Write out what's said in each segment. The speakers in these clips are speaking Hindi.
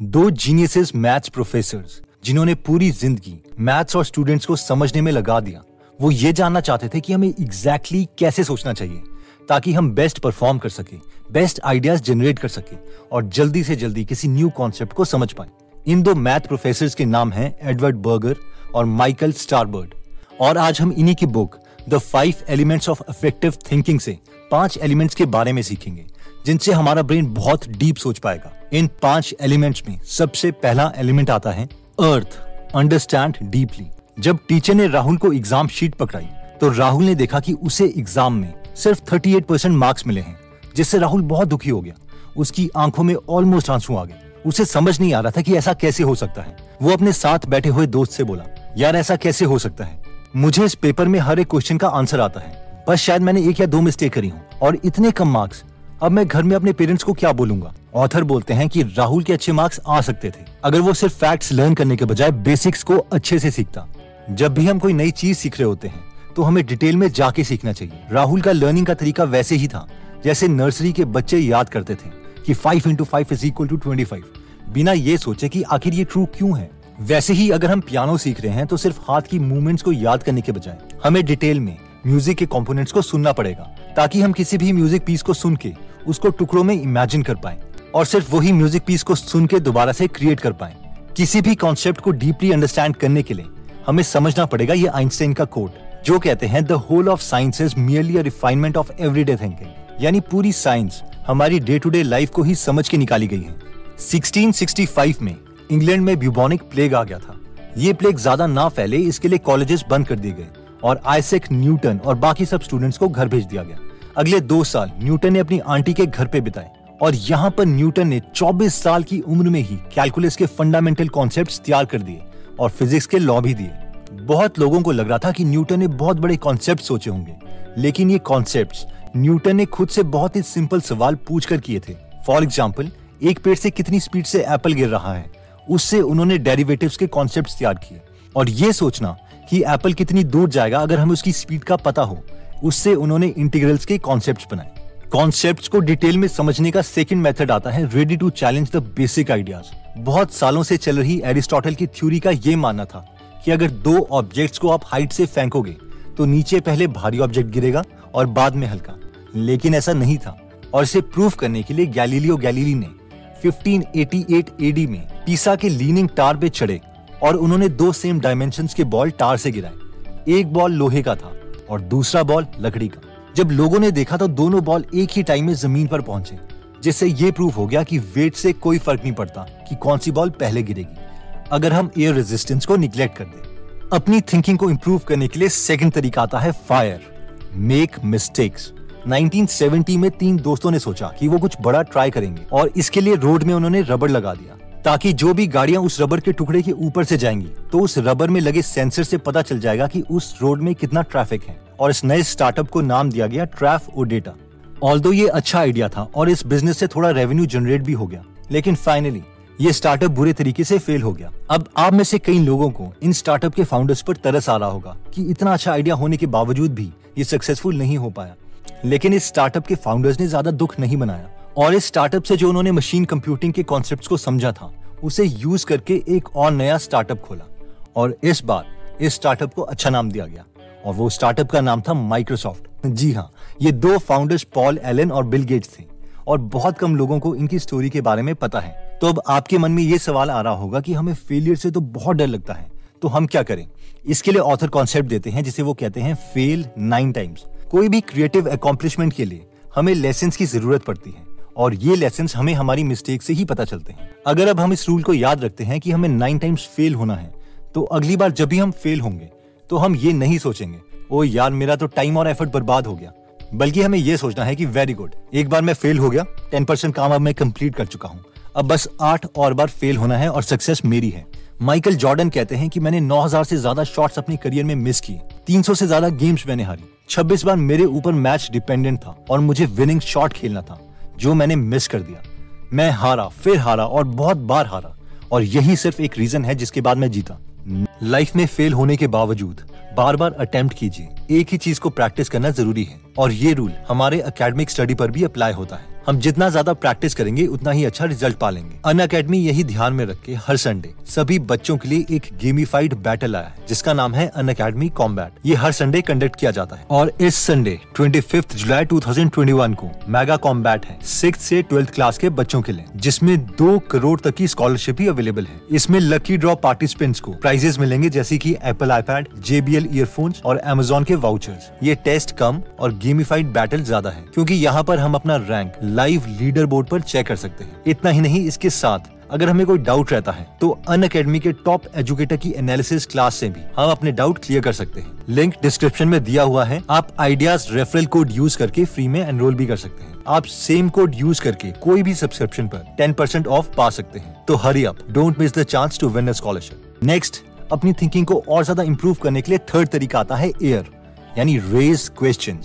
दो जीनियसेस मैथ्स प्रोफेसर्स जिन्होंने पूरी ज़िंदगी मैथ्स और स्टूडेंट्स को समझने में लगा दिया, वो ये जानना चाहते थे कि हमें एग्जैक्टली exactly कैसे सोचना चाहिए, ताकि हम बेस्ट परफॉर्म कर सके बेस्ट आइडियाज़ जनरेट कर सके, और जल्दी से जल्दी किसी न्यू कॉन्सेप्ट को समझ पाए। इन दो मैथ प्रोफेसर के नाम हैं एडवर्ड बर्गर और माइकल स्टारबर्ड और आज हम इन्हीं की book the five elements of effective thinking से पाँच एलिमेंट्स के बारे में सीखेंगे। जिनसे हमारा ब्रेन बहुत डीप सोच पाएगा। इन पाँच एलिमेंट्स में सबसे पहला एलिमेंट आता है अर्थ अंडरस्टैंड डीपली जब टीचर ने राहुल को एग्ज़ाम शीट पकड़ाई तो राहुल ने देखा कि उसे एग्ज़ाम में सिर्फ़ 38 परसेंट मार्क्स मिले हैं, जिससे राहुल बहुत दुखी हो गया। उसकी आँखों में ऑलमोस्ट आँसू आ गए। उसे समझ नहीं आ रहा था कि ऐसा कैसे हो सकता है। वो अपने साथ बैठे हुए दोस्त से बोला, यार, ऐसा कैसे हो सकता है? मुझे इस पेपर में हर एक क्वेश्चन का आंसर आता है। बस शायद मैंने एक या दो मिस्टेक करी हूँ, और इतने कम मार्क्स अब मैं घर में अपने पेरेंट्स को क्या बोलूँगा? ऑथर बोलते हैं कि राहुल के अच्छे मार्क्स आ सकते थे। अगर वो सिर्फ़ फैक्ट्स लर्न करने के बजाय बेसिक्स को अच्छे से सीखता। जब भी हम कोई नई चीज़ सीख रहे होते हैं तो हमें डिटेल में जाके सीखना चाहिए। राहुल का लर्निंग का तरीका वैसे ही था, जैसे नर्सरी के बच्चे याद करते थे कि five into five is equal to twenty five बिना ये सोचे कि आखिर ये ट्रू क्यों है। वैसे ही अगर हम पियानो सीख रहे हैं तो सिर्फ़ हाथ की मूवमेंट्स को याद करने के बजाय हमें डिटेल में म्यूज़िक के कंपोनेंट्स को सुनना पड़ेगा, ताकि हम किसी भी म्यूज़िक पीस को सुन के उसको टुकड़ों में इमेजिन कर पाए और सिर्फ़ वही म्यूज़िक पीस को सुन के दोबारा से क्रिएट कर पाए। किसी भी कॉन्सेप्ट को डीपली अंडरस्टैंड करने के लिए हमें समझना पड़ेगा ये आइंस्टाइन का कोट जो कहते हैं the whole of science is merely a refinement of everyday thinking यानी पूरी साइंस हमारी डे टू डे लाइफ को ही समझ के निकाली गई है। 1665 में इंग्लैंड में ब्यूबोनिक प्लेग आ गया था। ये प्लेग ज़्यादा ना फैले, इसके लिए कॉलेजेस बंद कर दिए गए और आइसेक न्यूटन और बाकी सब स्टूडेंट्स को घर भेज दिया गया। अगले दो साल न्यूटन ने अपनी आंटी के घर पे बिताए और यहाँ पर न्यूटन ने 24 साल की उम्र में ही कैलकुलस के फंडामेंटल कॉन्सेप्ट्स तैयार कर दिए और फिजिक्स के लॉ भी दिए। बहुत लोगों को लग रहा था कि न्यूटन ने बहुत बड़े कॉन्सेप्ट सोचे होंगे, लेकिन ये कॉन्सेप्ट न्यूटन ने खुद से बहुत ही सिंपल सवाल पूछ कर किए थे। फॉर एग्ज़ाम्पल एक पेड़ से कितनी स्पीड से एप्पल गिर रहा है, उससे उन्होंने डेरिवेटिव्स के कॉन्सेप्ट तैयार किए। और ये सोचना कि एप्पल कितनी दूर जाएगा अगर हमें उसकी स्पीड का पता हो उससे उन्होंने इंटीग्रल्स के कॉन्सेप्ट बनाए। कॉन्सेप्ट को डिटेल में समझने का सेकेंड मेथड आता है ready to challenge the basic ideas बहुत सालों से चल रही एरिस्टोटल की थ्योरी का ये मानना था कि अगर दो ऑब्जेक्ट्स को आप हाइट से फेंकोगे तो नीचे पहले भारी ऑब्जेक्ट गिरेगा और बाद में हल्का। लेकिन ऐसा नहीं था। और इसे प्रूव करने के लिए गैलीलियो गैलीली ने 1588 एडी में पीसा के लीनिंग टार पे चढ़े और उन्होंने दो सेम डायमेंशंस के बॉल टार से गिराए। एक बॉल लोहे का था और दूसरा बॉल लकड़ी का। जब लोगों ने देखा तो दोनों बॉल एक ही टाइम में ज़मीन पर पहुँचे, जिससे ये प्रूफ हो गया कि वेट से कोई फ़र्क नहीं पड़ता कि कौन सी बॉल पहले गिरेगी। अगर हम एयर रेजिस्टेंस को निग्लेक्ट कर दें, अपनी थिंकिंग को इम्प्रूव करने के लिए सेकंड तरीका आता है फायर मेक मिस्टेक्स 1970 में तीन दोस्तों ने सोचा कि वो कुछ बड़ा ट्राई करेंगे, और इसके लिए रोड में उन्होंने रबड़ लगा दिया। ताकि जो भी गाड़ियाँ उस रबर के टुकड़े के ऊपर से जाएँगी तो उस रबर में लगे सेंसर से पता चल जाएगा कि उस रोड में कितना ट्रैफ़िक है। और इस नए स्टार्टअप को नाम दिया गया ट्रैफ ओ डेटा। ऑल ये अच्छा आइडिया था, और इस बिज़नेस से थोड़ा रेवेन्यू जनरेट भी हो गया। लेकिन फाइनली ये स्टार्टअप बुरे तरीके से फेल हो गया। अब आप में से कई लोगों को इन स्टार्टअप के फाउंडर्स पर तरस आ रहा होगा कि इतना अच्छा आइडिया होने के बावजूद भी ये सक्सेसफुल नहीं हो पाया। लेकिन इस स्टार्टअप के फाउंडर्स ने ज़्यादा दुख नहीं बनाया और इस स्टार्टअप से जो उन्होंने मशीन कंप्यूटिंग के कॉन्सेप्ट को समझा था, उसे यूज़ करके एक और नया स्टार्टअप खोला। और इस बार इस स्टार्टअप को अच्छा नाम दिया गया। और वो स्टार्टअप का नाम था माइक्रोसॉफ्ट जी हाँ ये दो फाउंडर्स पॉल एलन और बिल गेट्स थे। और बहुत कम लोगों को इनकी स्टोरी के बारे में पता है। तो अब आपके मन में ये सवाल आ रहा होगा कि हमें फेलियर से तो बहुत डर लगता है। तो हम क्या करें? इसके लिए ऑथर कॉन्सेप्ट देते हैं, जिसे वो कहते हैं फेल नाइन टाइम्स कोई भी क्रिएटिव अकॉम्प्लिशमेंट के लिए हमें लेसन की ज़रूरत पड़ती है। और ये लेसन हमें हमारी मिस्टेक से ही पता चलते हैं। अगर अब हम इस रूल को याद रखते हैं कि हमें नाइन टाइम्स फेल होना है तो अगली बार जब भी हम फेल होंगे तो हम ये नहीं सोचेंगे ओ यार, मेरा तो टाइम और एफर्ट बर्बाद हो गया। बल्कि हमें ये सोचना है कि वेरी गुड एक बार मैं फेल हो गया टेन परसेंट काम अब मैं कंप्लीट कर चुका हूँ। अब बस आठ और बार फेल होना है और सक्सेस मेरी है। माइकल जॉर्डन कहते हैं कि मैंने 9000 से ज़्यादा शॉट्स अपने करियर में मिस किए। 300 से ज़्यादा गेम्स मैंने हारी। 26 बार मेरे ऊपर मैच डिपेंडेंट था और मुझे विनिंग शॉट खेलना था। जो मैंने मिस कर दिया। मैं हारा, फिर हारा और बहुत बार हारा। और यही सिर्फ़ एक रीजन है जिसके बाद मैं जीता। लाइफ में फेल होने के बावजूद बार बार अटेम्प्ट कीजिए। एक ही चीज़ को प्रैक्टिस करना ज़रूरी है। और ये रूल हमारे अकेडमिक स्टडी पर भी अप्लाई होता है। हम जितना ज़्यादा प्रैक्टिस करेंगे, उतना ही अच्छा रिज़ल्ट पालेंगे। अन अकेडमी यही ध्यान में रख के हर संडे सभी बच्चों के लिए एक गेमीफाइड बैटल आया है, जिसका नाम है अन अकेडमी कॉम्बैट ये हर संडे कंडक्ट किया जाता है। और इस Sunday twenty fifth July two thousand twenty one को मेगा कॉम्बैट है सिक्स ऐसी ट्वेल्थ क्लास के बच्चों के लिए, जिसमें दो करोड़ तक की स्कॉलरशिप भी अवेलेबल है। इसमें लकी ड्रॉ पार्टिसिपेंट्स को प्राइजेस मिलेंगे, जैसे की एप्पल आईपैड जेबीएल ईयरफोन्स और एमेजोन के वाउचर्स ये टेस्ट कम और गेमिफाइड बैटल ज़्यादा है, क्योंकि यहाँ पर हम अपना रैंक लाइव लीडर बोर्ड पर चेक कर सकते हैं। इतना ही नहीं, इसके साथ, अगर हमें कोई डाउट रहता है तो अन अकेडमी के टॉप एजुकेटर की एनालिसिस क्लास से भी हम अपने डाउट क्लियर कर सकते हैं। लिंक डिस्क्रिप्शन में दिया हुआ है, आप आइडियाज़ रेफरल कोड यूज़ करके फ्री में एनरोल भी कर सकते हैं। आप सेम कोड यूज़ करके कोई भी सब्सक्रिप्शन पर 10% ऑफ़ पा सकते हैं। तो hurry up don't miss the chance to win scholarship next अपनी थिंकिंग को और ज़्यादा इम्प्रूव करने के लिए थर्ड तरीका आता है एयर यानी रेज क्वेश्चन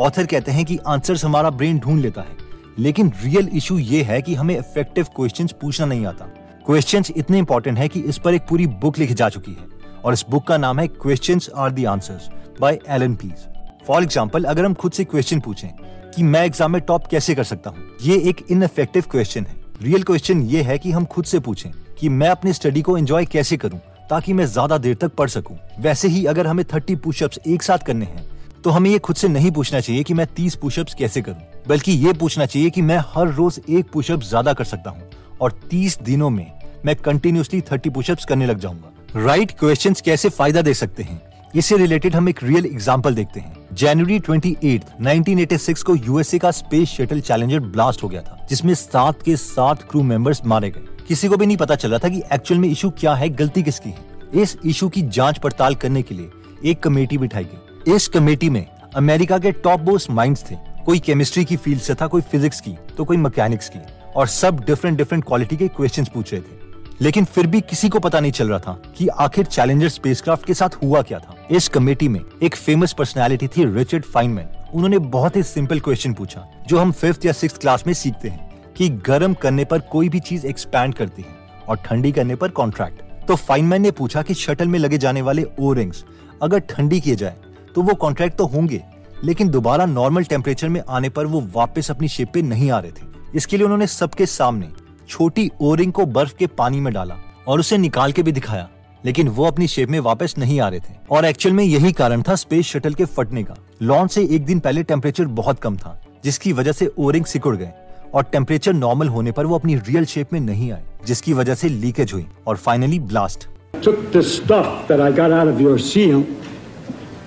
ऑथर कहते हैं कि आंसर हमारा ब्रेन ढूंढ लेता है। लेकिन रियल इशू ये है कि हमें इफ़ेक्टिव क्वेश्चंस पूछना नहीं आता। क्वेश्चंस इतने इंपॉर्टेंट है कि इस पर एक पूरी बुक लिखी जा चुकी है। और इस बुक का नाम है questions are the answers by Allan Pease for example अगर हम खुद से क्वेश्चन पूछें कि मैं एग्ज़ाम में टॉप कैसे कर सकता हूँ, ये एक इनफेक्टिव क्वेश्चन है। रियल क्वेश्चन ये है कि हम खुद से पूछें कि मैं अपनी स्टडी को एंजॉय कैसे करूँ ताकि मैं ज़्यादा देर तक पढ़ सकूँ। वैसे ही अगर हमें थर्टी पुशअप्स एक साथ करने हैं तो हमें ये खुद से नहीं पूछना चाहिए कि मैं तीस पुशअप्स कैसे करूँ। बल्कि ये पूछना चाहिए कि मैं हर रोज एक पुशअप ज़्यादा कर सकता हूँ और तीस दिनों में मैं कंटिन्यूसली थर्टी पुशअप्स करने लग जाऊँगा। राइट right क्वेश्चंस कैसे फ़ायदा दे सकते हैं? इससे रिलेटेड हम एक रियल एग्ज़ाम्पल देखते हैं। जनवरी 28, 1986 को यूएसए का स्पेस शटल चैलेंजर ब्लास्ट हो गया था जिसमें सात के सात क्रू मेंबर्स मारे गए। किसी को भी नहीं पता चला था कि एक्चुअल में इशू क्या है गलती किसकी है। इस इशू की जाँच पड़ताल करने के लिए एक कमेटी बिठाई गई। इस कमेटी में अमेरिका के टॉप बोस माइंड्स थे। कोई केमिस्ट्री की फ़ील्ड से था, कोई फिजिक्स की तो कोई मैकेनिक्स की। और सब डिफरेंट डिफरेंट क्वालिटी के क्वेश्चंस पूछ रहे थे। लेकिन फिर भी किसी को पता नहीं चल रहा था कि आखिर चैलेंजर स्पेसक्राफ्ट के साथ हुआ क्या था। इस कमेटी में एक फ़ेमस पर्सनैलिटी थी रिचर्ड फाइनमैन उन्होंने बहुत ही सिंपल क्वेश्चन पूछा, जो हम फिफ्थ या सिक्स क्लास में सीखते हैं, कि गर्म करने पर कोई भी चीज़ एक्सपैंड करती है और ठंडी करने पर कॉन्ट्रैक्ट तो फाइनमैन ने पूछा कि शटल में लगे जाने वाले ओ रिंग्स अगर ठंडी किए जाए तो वो कॉन्ट्रैक्ट तो होंगे लेकिन दोबारा नॉर्मल टेम्परेचर में आने पर वो वापस अपनी शेप पे नहीं आ रहे थे। इसके लिए उन्होंने सबके सामने छोटी ओरिंग को बर्फ़ के पानी में डाला और उसे निकाल के भी दिखाया, लेकिन वो अपनी शेप में वापस नहीं आ रहे थे। और एक्चुअल में यही कारण था स्पेस शटल के फटने का। लॉन्च से एक दिन पहले टेम्परेचर बहुत कम था, जिसकी वजह से ओरिंग सिकुड़ गए और टेम्परेचर नॉर्मल होने पर वो अपनी रियल शेप में नहीं आए, जिसकी वजह से लीकेज हुई और finally blast Took the stuff that I got out of your seal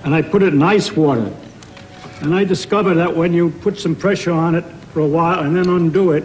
and I put it in ice water. And I discovered that when you put some pressure on it for a while and then undo it,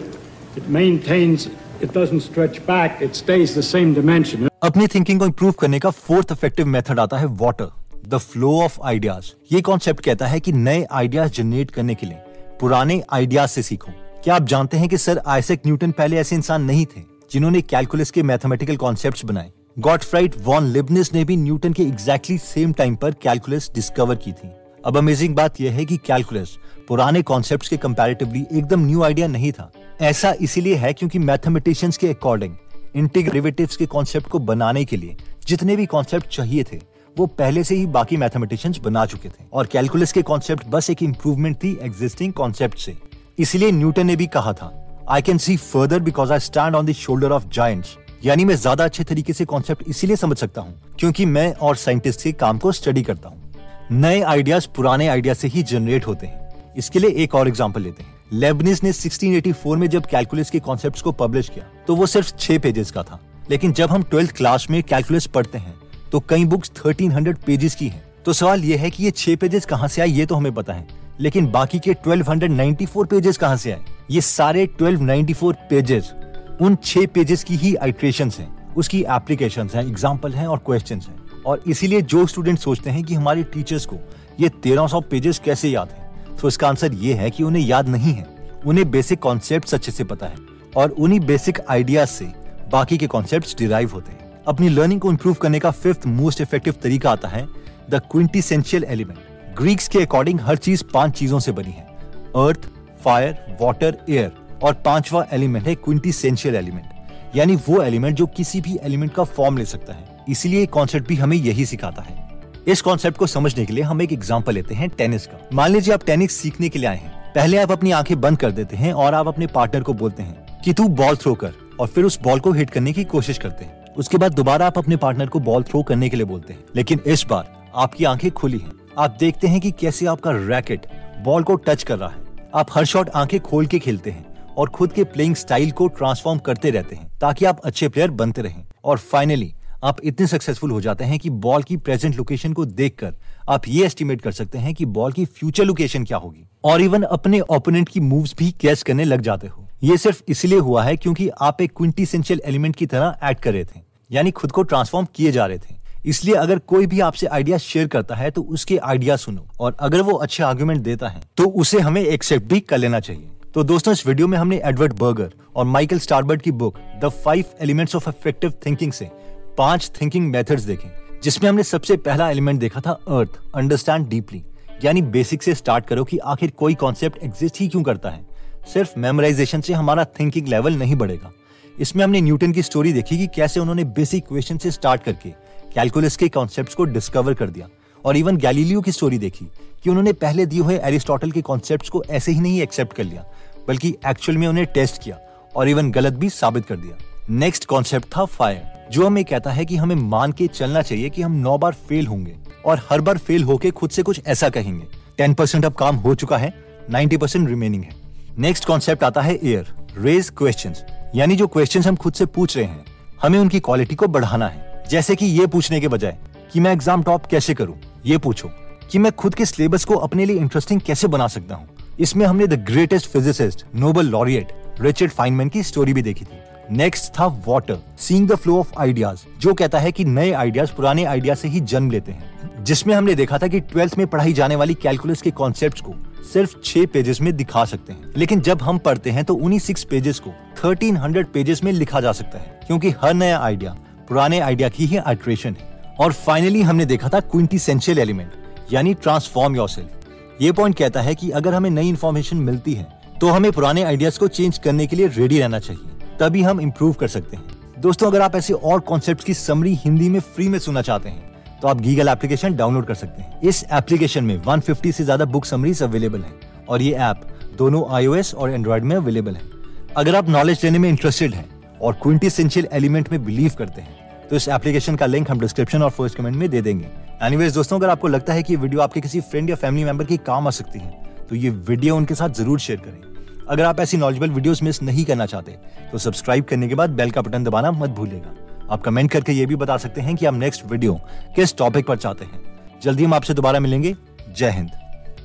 it maintains, it doesn't stretch back, it stays the same dimension. अपनी थिंकिंग को इंप्रूव करने का फोर्थ इफ़ेक्टिव मेथड आता है water the flow of ideas ये कॉन्सेप्ट कहता है कि नए आइडियाज़ जनरेट करने के लिए पुराने आइडियाज़ से सीखो। क्या आप जानते हैं कि सर आइसेक न्यूटन पहले ऐसे इंसान नहीं थे जिन्होंने कैलकुलस के मैथमेटिकल कॉन्सेप्ट्स बनाए? गॉडफ्राइड वॉन लिबनिस ने भी न्यूटन के एग्जैक्टली सेम टाइम पर कैलकुलस डिस्कवर की थी। अब अमेजिंग बात यह है कि कैलकुलस पुराने कॉन्सेप्ट्स के कंपैरेटिवली एकदम न्यू आइडिया नहीं था। ऐसा इसीलिए है क्योंकि मैथमेटिशियंस के अकॉर्डिंग इंटीग्रेटिव्स के कॉन्सेप्ट को बनाने के लिए जितने भी कॉन्सेप्ट चाहिए थे, वो पहले से ही बाकी मैथमेटिशियंस बना चुके थे। और कैलकुलस के कॉन्सेप्ट बस एक इम्प्रूवमेंट थी एग्जिस्टिंग कॉन्सेप्ट से। इसीलिए न्यूटन ने भी कहा था I can see further because I stand on the shoulder of giants यानी मैं ज़्यादा अच्छे तरीके से कॉन्सेप्ट इसीलिए समझ सकता हूँ, क्योंकि मैं और साइंटिस्ट के काम को स्टडी करता हूँ। नए आइडियाज़ पुराने आइडिया से ही जनरेट होते हैं। इसके लिए एक और एग्ज़ाम्पल लेते हैं। लेबनिस ने 1684 में जब कैलकुलस के कॉन्सेप्ट्स को पब्लिश किया तो वो सिर्फ़ छह पेजेस का था। लेकिन जब हम ट्वेल्थ क्लास में कैलकुलस पढ़ते हैं तो कई बुक्स 1300 पेजेस की हैं। तो सवाल ये है कि ये छह पेजेस कहाँ से आए, ये तो हमें पता है। लेकिन बाकी के 1294 पेजेस कहाँ से आए? ये सारे 1294 पेजेस उन छह पेजेस की ही आइट्रेशन है। उसकी एप्लीकेशन है एग्ज़ाम्पल है और क्वेश्चन है। और इसीलिए जो स्टूडेंट सोचते हैं कि हमारे टीचर्स को ये तेरह सौ पेजेस कैसे याद है तो इसका आंसर ये है कि उन्हें याद नहीं है। उन्हें बेसिक कॉन्सेप्ट अच्छे से पता है और उन्हीं बेसिक आइडियाज़ से बाकी के कॉन्सेप्ट डिराइव होते हैं। अपनी लर्निंग को इम्प्रूव करने का फिफ्थ मोस्ट इफ़ेक्टिव तरीका आता है द क्विंटीसेंशियल एलिमेंट ग्रीक्स के अकॉर्डिंग हर चीज़ पाँच चीज़ों से बनी है। अर्थ फायर वाटर एयर और पांचवा एलिमेंट है क्विंटीसेंशियल एलिमेंट यानी वो एलिमेंट जो किसी भी एलिमेंट का फॉर्म ले सकता है। इसीलिए कॉन्सेप्ट भी हमें यही सिखाता है। इस कॉन्सेप्ट को समझने के लिए हम एक एग्ज़ाम्पल लेते हैं टेनिस का। मान लीजिए आप टेनिस सीखने के लिए आए हैं। पहले आप अपनी आँखें बंद कर देते हैं और आप अपने पार्टनर को बोलते हैं कि तू बॉल थ्रो कर और फिर उस बॉल को हिट करने की कोशिश करते हैं। उसके बाद दोबारा आप अपने पार्टनर को बॉल थ्रो करने के लिए बोलते हैं। लेकिन इस बार आपकी आँखें खुली हैं। आप देखते हैं कि कैसे आपका रैकेट बॉल को टच कर रहा है। आप हर शॉट आँखें खोल के खेलते हैं और खुद के प्लेइंग स्टाइल को ट्रांसफॉर्म करते रहते हैं ताकि आप अच्छे प्लेयर बनते रहें। और फाइनली आप इतने सक्सेसफुल हो जाते हैं कि बॉल की प्रेजेंट लोकेशन को देखकर आप ये एस्टिमेट कर सकते हैं कि बॉल की फ्यूचर लोकेशन क्या होगी। और इवन अपने ओपोनेंट की मूव्स भी कैच करने लग जाते हो। ये सिर्फ़ इसलिए हुआ है क्योंकि आप एक क्विंटीसेंशियल एलिमेंट की तरह एक्ट कर रहे थे, यानी खुद को ट्रांसफॉर्म किए जा रहे थे। इसलिए अगर कोई भी आपसे आइडिया शेयर करता है तो उसके आइडिया सुनो। और अगर वो अच्छे आर्ग्यूमेंट देता है तो उसे हमें एक्सेप्ट भी कर लेना चाहिए। तो दोस्तों, इस वीडियो में हमने एडवर्ड बर्गर और माइकल स्टारबर्ट की book the five elements of effective thinking से पाँच थिंकिंग मेथड्स देखे, जिसमें हमने सबसे पहला एलिमेंट देखा था अर्थ अंडरस्टैंड डीपली यानी बेसिक से स्टार्ट करो कि आखिर कोई कॉन्सेप्ट एग्जिस्ट ही क्यों करता है। सिर्फ़ मेमोराइजेशन से हमारा थिंकिंग लेवल नहीं बढ़ेगा। इसमें हमने न्यूटन की स्टोरी देखी कि कैसे उन्होंने बेसिक क्वेश्चन से स्टार्ट करके कैलकुलस के कॉन्सेप्ट्स को डिस्कवर कर दिया। और इवन गैलीलियो की स्टोरी देखी कि उन्होंने पहले दिए हुए एरिस्टोटल के कॉन्सेप्ट्स को ऐसे ही नहीं एक्सेप्ट कर लिया, बल्कि एक्चुअल में उन्हें टेस्ट किया और इवन गलत भी साबित कर दिया। नेक्स्ट कॉन्सेप्ट था फायर जो हमें कहता है कि हमें मान के चलना चाहिए कि हम नौ बार फेल होंगे और हर बार फेल होके खुद से कुछ ऐसा कहेंगे। टेन परसेंट अब काम हो चुका है नाइन्टी परसेंट रिमेनिंग है। नेक्स्ट कॉन्सेप्ट आता है एयर रेज क्वेश्चन यानी जो क्वेश्चन हम खुद से पूछ रहे हैं, हमें उनकी क्वालिटी को बढ़ाना है। जैसे कि ये पूछने के बजाय कि मैं एग्ज़ाम टॉप कैसे करूँ? ये पूछो कि मैं खुद के सिलेबस को अपने लिए इंटरेस्टिंग कैसे बना सकता हूँ? इसमें हमने the greatest physicist Nobel laureate Richard Feynman की स्टोरी भी देखी थी। नेक्स्ट था water seeing the flow of ideas जो कहता है कि नए आइडियाज़ पुराने आइडिया से ही जन्म लेते हैं। जिसमें हमने देखा था कि ट्वेल्थ में पढ़ाई जाने वाली कैलकुलस के कॉन्सेप्ट को सिर्फ़ छह पेजेस में दिखा सकते हैं। लेकिन जब हम पढ़ते हैं तो उन्हीं सिक्स पेजेस को थर्टीन हंड्रेड पेजेस में लिखा जा सकता है, क्योंकि हर नया आइडिया पुराने आइडिया की ही अल्ट्रेशन है। और फाइनली हमने देखा था क्विंटीसेंशियल एलिमेंट यानी ट्रांसफॉर्म योरसेल्फ ये पॉइंट कहता है कि अगर हमें नई इन्फॉर्मेशन मिलती है तो हमें पुराने आइडियाज़ को चेंज करने के लिए रेडी रहना चाहिए। तभी हम इम्प्रूव कर सकते हैं। दोस्तों, अगर आप ऐसे और कॉन्सेप्ट की समरी हिंदी में फ्री में सुनना चाहते हैं तो आप गीगल एप्लीकेशन डाउनलोड कर सकते हैं। इस एप्लीकेशन में 150 से ज़्यादा बुक समरीज अवेलेबल हैं और ये ऐप दोनों आईओएस और एंड्रॉइड में अवेलेबल है। अगर आप नॉलेज लेने में इंटरेस्टेड हैं और क्विंटी एलिमेंट में बिलीव करते हैं तो इस एप्लीकेशन का लिंक हम डिस्क्रिप्शन और फ़र्स्ट कमेंट में दे देंगे। एनीवेज दोस्तों, अगर आपको लगता है कि वीडियो आपके किसी फ्रेंड या फैमिली मेंबर की काम आ सकती है तो ये वीडियो उनके साथ ज़रूर शेयर करें। अगर आप ऐसी नॉलेजेबल वीडियोस मिस नहीं करना चाहते तो सब्सक्राइब करने के बाद बेल का बटन दबाना मत भूलिएगा। आप कमेंट करके ये भी बता सकते हैं कि आप नेक्स्ट वीडियो किस टॉपिक पर चाहते हैं। जल्दी हम आपसे दोबारा मिलेंगे। जय हिंद।